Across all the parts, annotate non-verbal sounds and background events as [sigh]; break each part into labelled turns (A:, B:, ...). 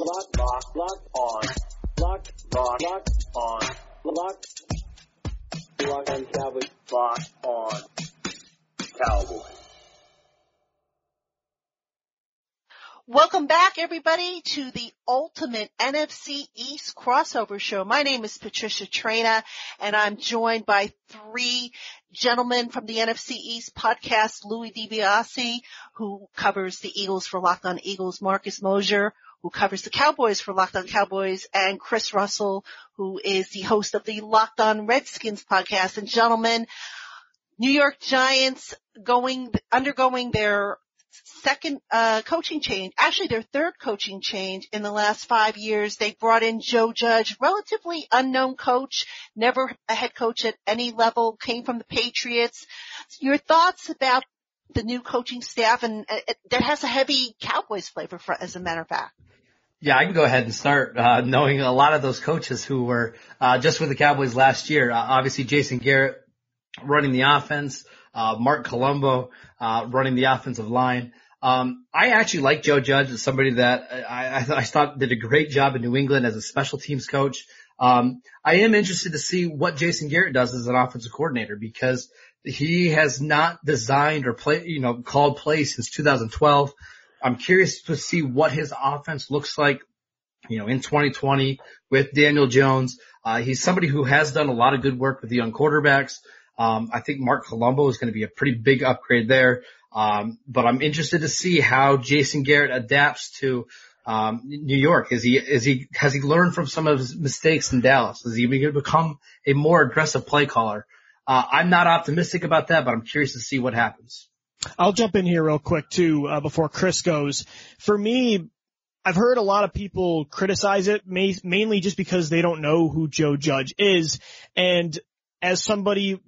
A: Lock, lock, lock on. Lock, lock, lock on. Lock, lock on Cowboys. Lock on Cowboys.
B: Welcome back everybody to the ultimate NFC East crossover show. My name is Patricia Traina and I'm joined by three gentlemen from the NFC East podcast, Louis DiBiase, who covers the Eagles for Locked on Eagles, Marcus Mosher, who covers the Cowboys for Locked on Cowboys, and Chris Russell, who is the host of the Locked on Redskins podcast. And gentlemen, New York Giants going, undergoing their second uh, coaching change, actually their third coaching change in the last five years. They brought in Joe Judge, relatively unknown coach, never a head coach at any level, came from the Patriots. Your thoughts about the new coaching staff and uh, that has a heavy Cowboys flavor for, as a matter of fact.
C: Yeah, I can go ahead and start uh, knowing a lot of those coaches who were uh, just with the Cowboys last year. Uh, obviously, Jason Garrett running the offense, uh, Marc Colombo uh, running the offensive line. Um, I actually like Joe Judge as somebody that I, I, I thought did a great job in New England as a special teams coach. Um, I am interested to see what Jason Garrett does as an offensive coordinator because he has not designed or play, you know, called plays since 2012. I'm curious to see what his offense looks like, you know, in 2020 with Daniel Jones. Uh, he's somebody who has done a lot of good work with the young quarterbacks. Um, I think Marc Colombo is going to be a pretty big upgrade there. Um, but I'm interested to see how Jason Garrett adapts to um, New York. Is he is he has he learned from some of his mistakes in Dallas? Is he going to become a more aggressive play caller? Uh, I'm not optimistic about that, but I'm curious to see what happens.
D: I'll jump in here real quick too uh, before Chris goes. For me, I've heard a lot of people criticize it, mainly just because they don't know who Joe Judge is. And as somebody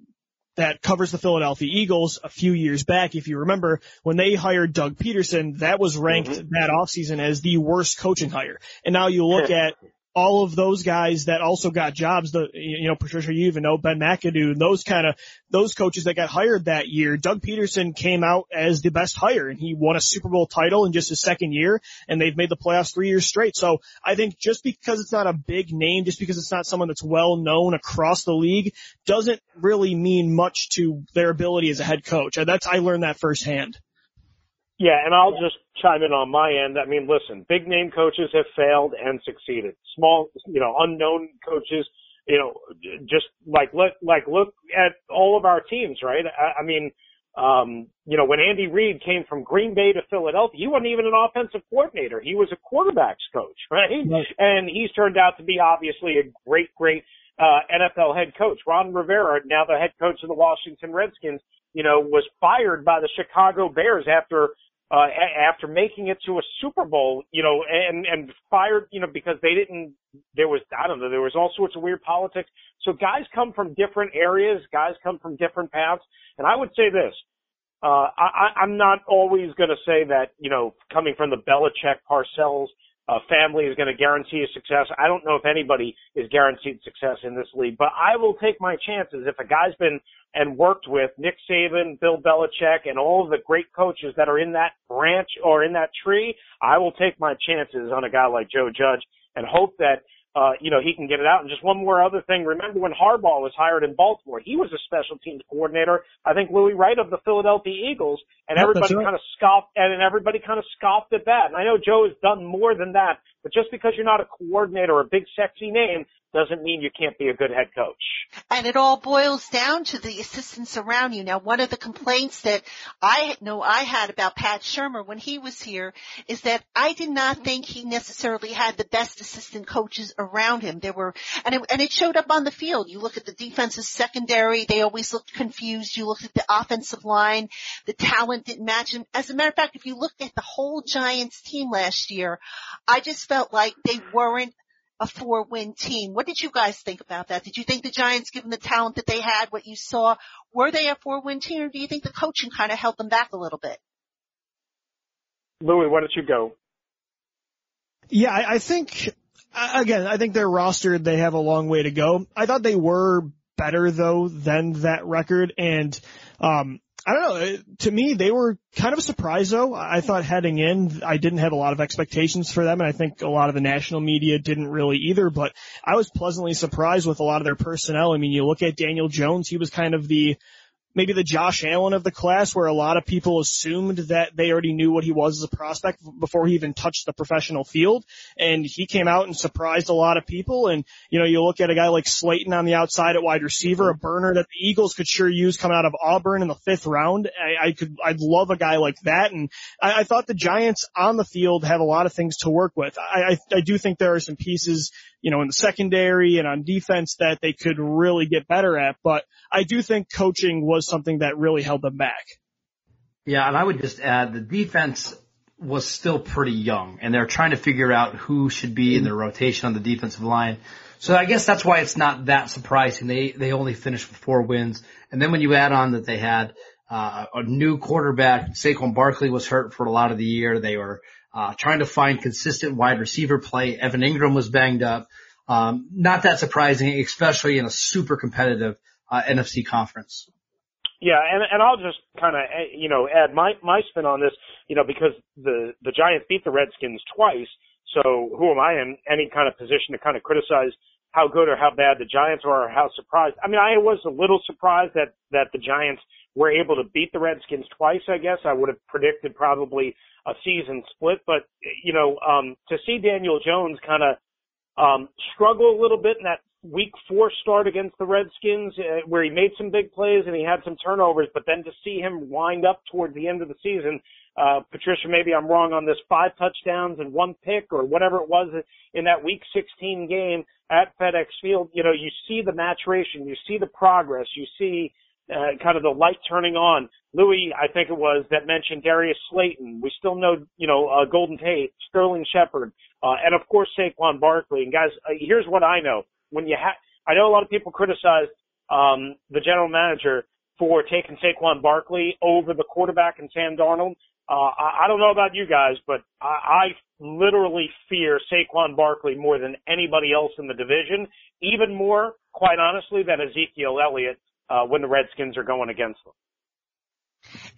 D: that covers the Philadelphia Eagles a few years back. If you remember, when they hired Doug Pederson, that was ranked mm-hmm. that offseason as the worst coaching hire. And now you look at all of those guys that also got jobs, the, you know, Patricia, you even know Ben McAdoo, and those kind of, those coaches that got hired that year, Doug Pederson came out as the best hire and he won a Super Bowl title in just his second year and they've made the playoffs three years straight. So I think just because it's not a big name, just because it's not someone that's well known across the league doesn't really mean much to their ability as a head coach. That's, I learned that firsthand.
E: Yeah, and I'll just chime in on my end. I mean, listen, big name coaches have failed and succeeded. Small, you know, unknown coaches, you know, just like look, like look at all of our teams, right? I, I mean, um, you know, when Andy Reid came from Green Bay to Philadelphia, he wasn't even an offensive coordinator. He was a quarterbacks coach, [laughs] right? right. And he's turned out to be obviously a great, great uh, NFL head coach. Ron Rivera, now the head coach of the Washington Redskins, you know, was fired by the Chicago Bears after uh, after making it to a Super Bowl, you know, and, and fired, you know, because they didn't, there was, I don't know, there was all sorts of weird politics. So guys come from different areas, guys come from different paths. And I would say this, uh, I, I'm not always going to say that, you know, coming from the Belichick Parcells a family is going to guarantee a success. I don't know if anybody is guaranteed success in this league, but I will take my chances. If a guy's been and worked with Nick Saban, Bill Belichick, and all of the great coaches that are in that branch or in that tree, I will take my chances on a guy like Joe Judge and hope that uh, you know, he can get it out. And just one more other thing. Remember when Harbaugh was hired in Baltimore? He was a special teams coordinator. I think Louis Wright of the Philadelphia Eagles, and everybody right. kind of scoffed, and everybody kind of scoffed at that. And I know Joe has done more than that, but just because you're not a coordinator or a big sexy name doesn't mean you can't be a good head coach.
B: And it all boils down to the assistants around you. Now, one of the complaints that I know I had about Pat Shurmur when he was here is that I did not think he necessarily had the best assistant coaches around him. There were, and it, and it showed up on the field. You look at the defensive secondary, they always looked confused. You look at the offensive line, the talent didn't match him. As a matter of fact, if you look at the whole Giants team last year, I just felt like they weren't a four win team. What did you guys think about that? Did you think the Giants, given the talent that they had, what you saw, were they a four win team or do you think the coaching kind of held them back a little bit?
E: Louis, why don't you go?
D: Yeah, I, I think, again, I think they're rostered. They have a long way to go. I thought they were better though than that record and, um, I don't know. To me, they were kind of a surprise though. I thought heading in, I didn't have a lot of expectations for them and I think a lot of the national media didn't really either, but I was pleasantly surprised with a lot of their personnel. I mean, you look at Daniel Jones, he was kind of the, maybe the Josh Allen of the class where a lot of people assumed that they already knew what he was as a prospect before he even touched the professional field. And he came out and surprised a lot of people. And, you know, you look at a guy like Slayton on the outside at wide receiver, a burner that the Eagles could sure use coming out of Auburn in the fifth round. I, I could, I'd love a guy like that. And I, I thought the Giants on the field have a lot of things to work with. I, I, I do think there are some pieces you know, in the secondary and on defense that they could really get better at. But I do think coaching was something that really held them back.
C: Yeah, and I would just add the defense was still pretty young and they're trying to figure out who should be in their rotation on the defensive line. So I guess that's why it's not that surprising. They, they only finished with four wins. And then when you add on that they had, uh, a new quarterback, Saquon Barkley was hurt for a lot of the year. They were uh, trying to find consistent wide receiver play. Evan Engram was banged up. Um, not that surprising, especially in a super competitive uh, NFC conference.
E: Yeah, and and I'll just kind of eh, you know add my my spin on this, you know, because the the Giants beat the Redskins twice. So who am I in any kind of position to kind of criticize how good or how bad the Giants are or how surprised? I mean, I was a little surprised that that the Giants were able to beat the Redskins twice. I guess I would have predicted probably a season split. But you know, um, to see Daniel Jones kind of um, struggle a little bit in that week four start against the Redskins, uh, where he made some big plays and he had some turnovers, but then to see him wind up towards the end of the season, uh, Patricia, maybe I'm wrong on this, five touchdowns and one pick or whatever it was in that week 16 game at FedEx Field. You know, you see the maturation, you see the progress, you see uh, kind of the light turning on. Louis, I think it was, that mentioned Darius Slayton. We still know, you know, uh, Golden Tate, Sterling Shepard, uh, and of course Saquon Barkley. And guys, uh, here's what I know. When you have, I know a lot of people criticize, um, the general manager for taking Saquon Barkley over the quarterback and Sam Darnold. Uh, I, I don't know about you guys, but I, I literally fear Saquon Barkley more than anybody else in the division, even more, quite honestly, than Ezekiel Elliott uh, when the Redskins are going against them.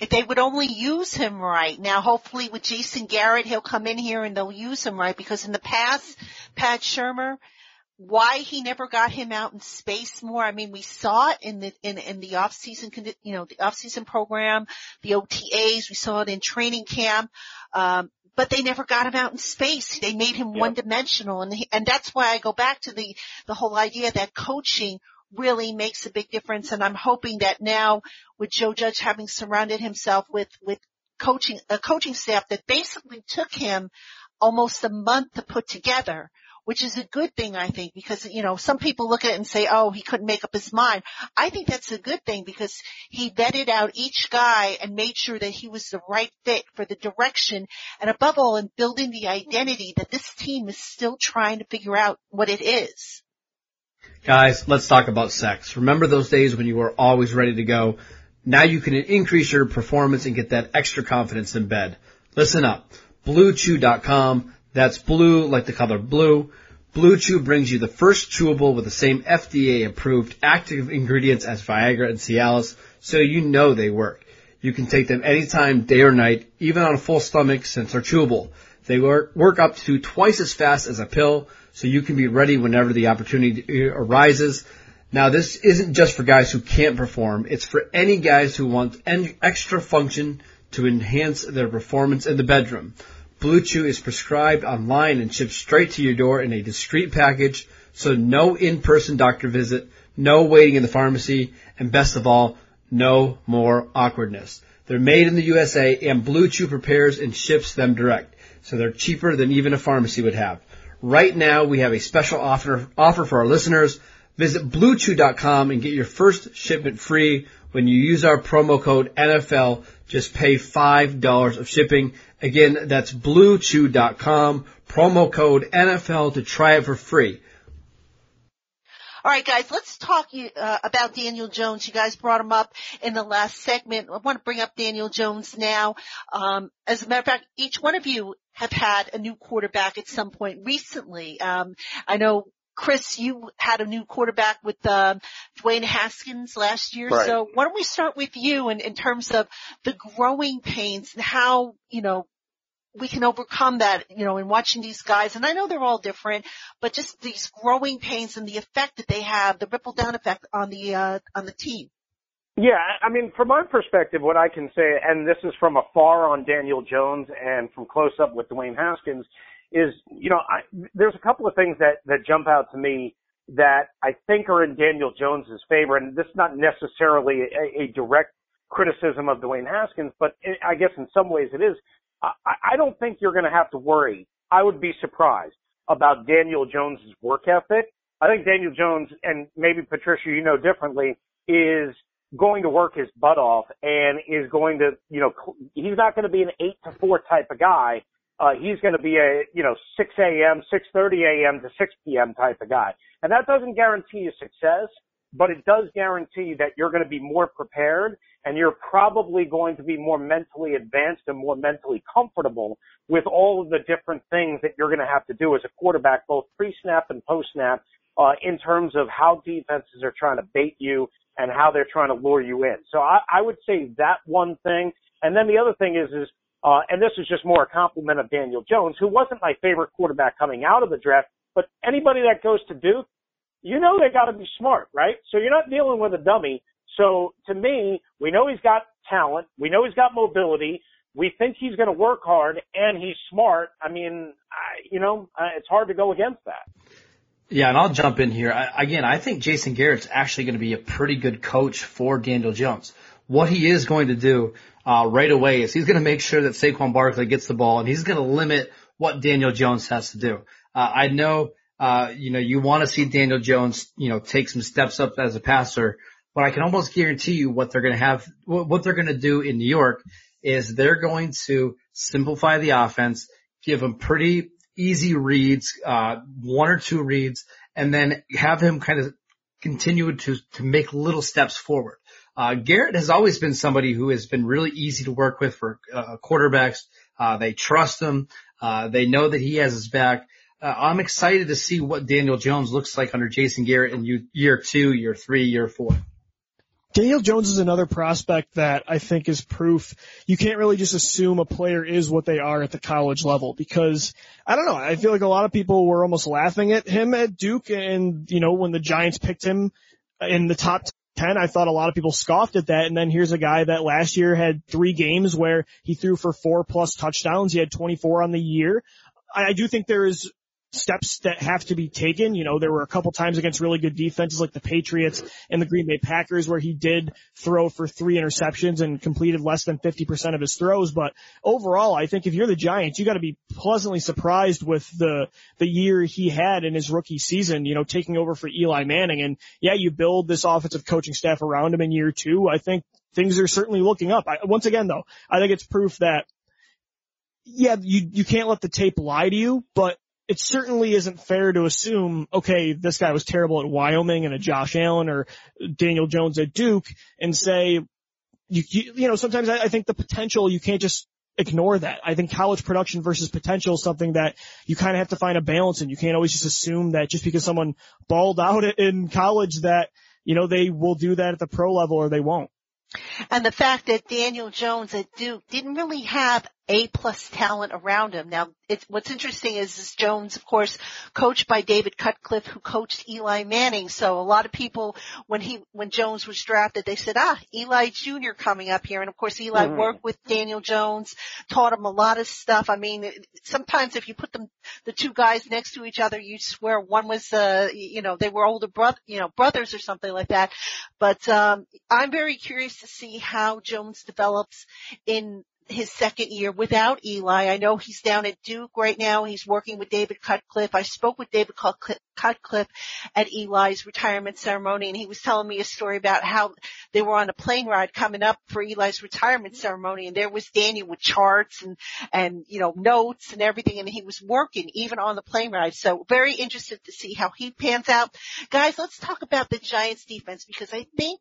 B: If they would only use him right. Now hopefully with Jason Garrett, he'll come in here and they'll use him right because in the past, Pat Shurmur, why he never got him out in space more. I mean, we saw it in the, in, in the off season, you know, the off season program, the OTAs, we saw it in training camp. Um, but they never got him out in space. They made him yep. one dimensional and, he, and that's why I go back to the, the whole idea that coaching really makes a big difference. And I'm hoping that now with Joe Judge having surrounded himself with, with coaching, a coaching staff that basically took him almost a month to put together, which is a good thing, I think, because, you know, some people look at it and say, oh, he couldn't make up his mind. I think that's a good thing because he vetted out each guy and made sure that he was the right fit for the direction and above all in building the identity that this team is still trying to figure out what it is.
C: Guys, let's talk about sex. Remember those days when you were always ready to go? Now you can increase your performance and get that extra confidence in bed. Listen up. BlueChew.com. That's blue like the color blue. Blue Chew brings you the first chewable with the same FDA approved active ingredients as Viagra and Cialis, so you know they work. You can take them anytime, day or night, even on a full stomach since they're chewable. They work, work up to twice as fast as a pill, so you can be ready whenever the opportunity arises. Now this isn't just for guys who can't perform, it's for any guys who want extra function to enhance their performance in the bedroom. Blue Chew is prescribed online and shipped straight to your door in a discreet package, so no in-person doctor visit, no waiting in the pharmacy, and best of all, no more awkwardness. They're made in the USA and Blue Chew prepares and ships them direct, so they're cheaper than even a pharmacy would have. Right now, we have a special offer, offer for our listeners. Visit BlueChew.com and get your first shipment free when you use our promo code NFL. Just pay $5 of shipping. Again, that's BlueChew.com, promo code NFL to try it for free.
B: All right, guys, let's talk uh, about Daniel Jones. You guys brought him up in the last segment. I want to bring up Daniel Jones now. Um, as a matter of fact, each one of you have had a new quarterback at some point recently. Um, I know Chris, you had a new quarterback with uh, Dwayne Haskins last year.
E: Right.
B: So why don't we start with you in, in terms of the growing pains and how, you know, we can overcome that, you know, in watching these guys. And I know they're all different, but just these growing pains and the effect that they have, the ripple down effect on the, uh, on the team.
E: Yeah, I mean, from my perspective, what I can say, and this is from afar on Daniel Jones and from close up with Dwayne Haskins, is, you know, I, there's a couple of things that, that jump out to me that I think are in Daniel Jones's favor, and this is not necessarily a, a direct criticism of Dwayne Haskins, but I guess in some ways it is. I, I don't think you're going to have to worry. I would be surprised about Daniel Jones's work ethic. I think Daniel Jones, and maybe Patricia, you know differently, is going to work his butt off and is going to, you know, he's not going to be an eight to four type of guy. Uh, he's going to be a, you know, 6 a.m., 6.30 a.m. to 6 p.m. type of guy. And that doesn't guarantee you success, but it does guarantee that you're going to be more prepared and you're probably going to be more mentally advanced and more mentally comfortable with all of the different things that you're going to have to do as a quarterback, both pre-snap and post-snap, uh, in terms of how defenses are trying to bait you and how they're trying to lure you in. So I, I would say that one thing. And then the other thing is, is, uh, and this is just more a compliment of Daniel Jones, who wasn't my favorite quarterback coming out of the draft, but anybody that goes to Duke, you know they got to be smart, right? So you're not dealing with a dummy. So to me, we know he's got talent. We know he's got mobility. We think he's going to work hard and he's smart. I mean, I, you know, it's hard to go against that.
C: Yeah, and I'll jump in here. I, again, I think Jason Garrett's actually going to be a pretty good coach for Daniel Jones. What he is going to do uh, right away is he's going to make sure that Saquon Barkley gets the ball, and he's going to limit what Daniel Jones has to do. Uh, I know, uh, you know, you want to see Daniel Jones, you know, take some steps up as a passer, but I can almost guarantee you what they're going to have, what they're going to do in New York is they're going to simplify the offense, give him pretty easy reads, uh, one or two reads, and then have him kind of continue to, to make little steps forward. Uh, Garrett has always been somebody who has been really easy to work with for uh, quarterbacks. Uh, they trust him. Uh, they know that he has his back. Uh, I'm excited to see what Daniel Jones looks like under Jason Garrett in year two, year three, year four.
D: Daniel Jones is another prospect that I think is proof you can't really just assume a player is what they are at the college level because I don't know, I feel like a lot of people were almost laughing at him at Duke and you know when the Giants picked him in the top 10, I thought a lot of people scoffed at that and then here's a guy that last year had 3 games where he threw for 4 plus touchdowns, he had 24 on the year. I do think there is steps that have to be taken. You know, there were a couple times against really good defenses like the Patriots and the Green Bay Packers where he did throw for three interceptions and completed less than 50% of his throws. But overall, I think if you're the Giants, you got to be pleasantly surprised with the, the year he had in his rookie season, you know, taking over for Eli Manning. And yeah, you build this offensive coaching staff around him in year two. I think things are certainly looking up. I, once again though, I think it's proof that yeah, you, you can't let the tape lie to you, but it certainly isn't fair to assume, okay, this guy was terrible at Wyoming and a Josh Allen or Daniel Jones at Duke and say, you, you, you know, sometimes I, I think the potential, you can't just ignore that. I think college production versus potential is something that you kind of have to find a balance in. You can't always just assume that just because someone balled out [laughs] in college that, you know, they will do that at the pro level or they won't.
B: And the fact that Daniel Jones at Duke didn't really have a plus talent around him. Now, it's, what's interesting is, is Jones, of course, coached by David Cutcliffe, who coached Eli Manning. So a lot of people, when he, when Jones was drafted, they said, ah, Eli Jr. coming up here. And of course, Eli mm-hmm. worked with Daniel Jones, taught him a lot of stuff. I mean, sometimes if you put them, the two guys next to each other, you swear one was, uh, you know, they were older brother, you know, brothers or something like that. But, um, I'm very curious to see how Jones develops in his second year without Eli. I know he's down at Duke right now. He's working with David Cutcliffe. I spoke with David Cutcliffe at Eli's retirement ceremony and he was telling me a story about how they were on a plane ride coming up for Eli's retirement ceremony and there was Daniel with charts and, and, you know, notes and everything and he was working even on the plane ride. So very interested to see how he pans out. Guys, let's talk about the Giants defense because I think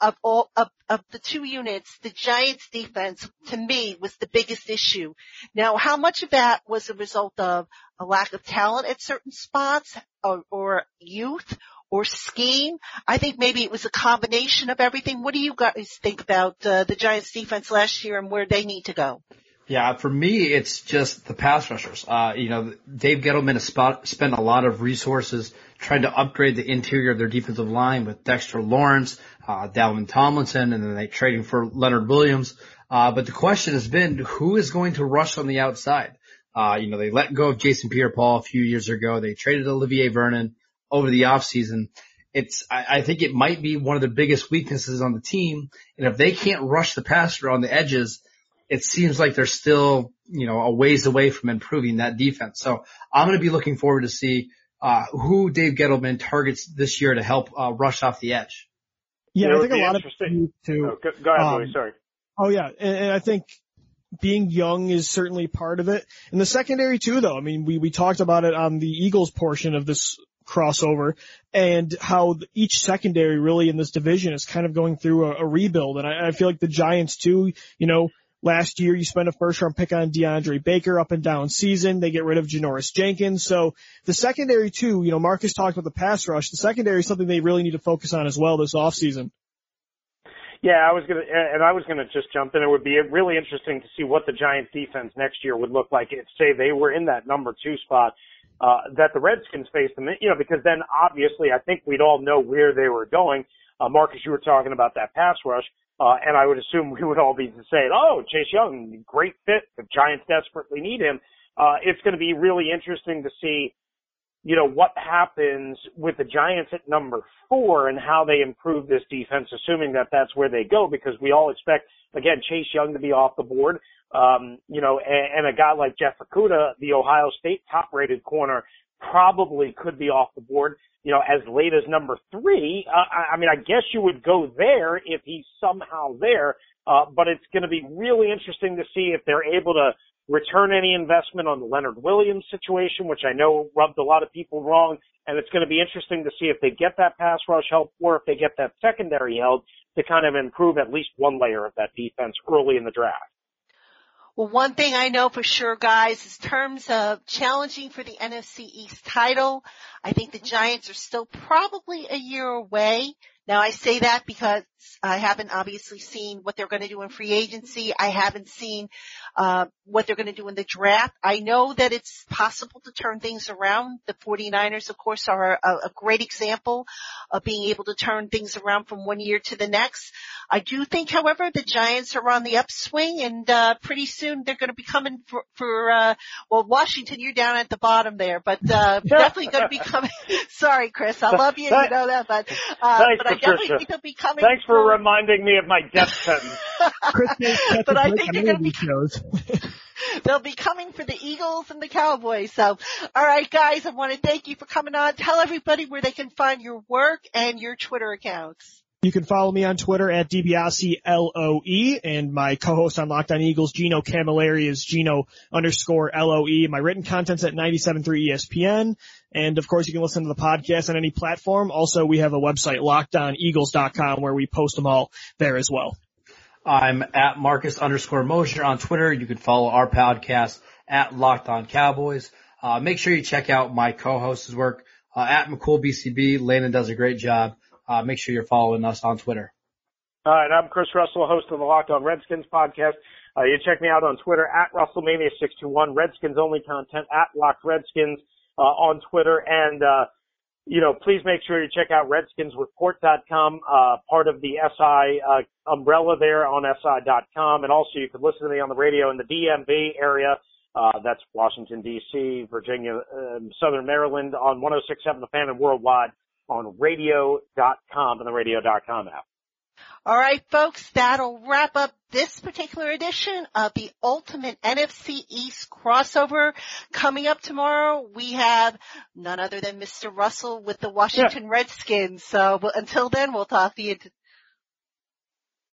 B: of all of, of the two units, the Giants defense to me was the biggest issue. Now, how much of that was a result of a lack of talent at certain spots or, or youth or scheme? I think maybe it was a combination of everything. What do you guys think about uh, the Giants defense last year and where they need to go?
C: Yeah, for me, it's just the pass rushers. Uh, you know, Dave Gettleman has spot, spent a lot of resources trying to upgrade the interior of their defensive line with Dexter Lawrence, uh, Dalvin Tomlinson, and then they trading for Leonard Williams. Uh, but the question has been, who is going to rush on the outside? Uh, you know, they let go of Jason Pierre-Paul a few years ago. They traded Olivier Vernon over the offseason. It's, I, I think it might be one of the biggest weaknesses on the team. And if they can't rush the passer on the edges, it seems like they're still, you know, a ways away from improving that defense. So I'm going to be looking forward to see uh, who Dave Gettleman targets this year to help uh, rush off the edge.
D: Yeah, I think a lot of people too.
E: Oh, go, go ahead, um, Sorry.
D: Oh yeah, and, and I think being young is certainly part of it. And the secondary too, though. I mean, we we talked about it on the Eagles portion of this crossover and how each secondary really in this division is kind of going through a, a rebuild. And I, I feel like the Giants too, you know, Last year, you spent a first round pick on DeAndre Baker up and down season. They get rid of Janoris Jenkins. So the secondary too, you know, Marcus talked about the pass rush. The secondary is something they really need to focus on as well this offseason.
E: Yeah, I was gonna, and I was gonna just jump in. It would be really interesting to see what the Giants defense next year would look like if, say, they were in that number two spot, uh, that the Redskins faced them, you know, because then obviously I think we'd all know where they were going. Uh, Marcus, you were talking about that pass rush. Uh, and I would assume we would all be saying, oh, Chase Young, great fit. The Giants desperately need him. Uh, it's going to be really interesting to see, you know, what happens with the Giants at number four and how they improve this defense, assuming that that's where they go, because we all expect, again, Chase Young to be off the board. Um, you know, and, and a guy like Jeff Okudah, the Ohio State top rated corner, probably could be off the board you know, as late as number three. Uh, I, I mean, I guess you would go there if he's somehow there, uh, but it's going to be really interesting to see if they're able to return any investment on the Leonard Williams situation, which I know rubbed a lot of people wrong. And it's going to be interesting to see if they get that pass rush help or if they get that secondary help to kind of improve at least one layer of that defense early in the draft.
B: Well, one thing I know for sure, guys, is terms of challenging for the NFC East title, I think the mm-hmm. Giants are still probably a year away. Now I say that because I haven't obviously seen what they're going to do in free agency. I haven't seen uh, what they're going to do in the draft. I know that it's possible to turn things around. The 49ers, of course, are a, a great example of being able to turn things around from one year to the next. I do think, however, the Giants are on the upswing and uh, pretty soon they're going to be coming for, for uh, well, Washington, you're down at the bottom there, but uh, [laughs] definitely going to be coming. [laughs] Sorry, Chris, I love you, you know that, but, uh, but I definitely think they'll be coming.
E: Thanks for reminding me of my death sentence. [laughs]
B: but I think they're going to be. [laughs] They'll be coming for the Eagles and the Cowboys. So, alright guys, I want to thank you for coming on. Tell everybody where they can find your work and your Twitter accounts.
D: You can follow me on Twitter at DiBiase L-O-E and my co-host on Locked On Eagles, Gino Camilleri is Gino underscore L-O-E. My written content's at 97.3 ESPN. And of course you can listen to the podcast on any platform. Also we have a website, lockedoneagles.com where we post them all there as well.
C: I'm at Marcus underscore Mosher on Twitter. You can follow our podcast at Locked On Cowboys. Uh, make sure you check out my co-host's work uh, at McCoolBCB. Landon does a great job. Uh, make sure you're following us on Twitter.
E: All right, I'm Chris Russell, host of the Locked On Redskins podcast. Uh, you check me out on Twitter at RussellMania621, Redskins only content at Locked Redskins uh, on Twitter, and uh, you know, please make sure you check out RedskinsReport.com, uh, part of the SI uh, umbrella there on SI.com, and also you can listen to me on the radio in the DMV area. Uh, that's Washington D.C., Virginia, uh, Southern Maryland on 106.7 The Fan and worldwide on radio.com and the radio.com app.
B: All right, folks, that'll wrap up this particular edition of the Ultimate NFC East crossover. Coming up tomorrow, we have none other than Mr. Russell with the Washington yeah. Redskins. So until then, we'll talk to you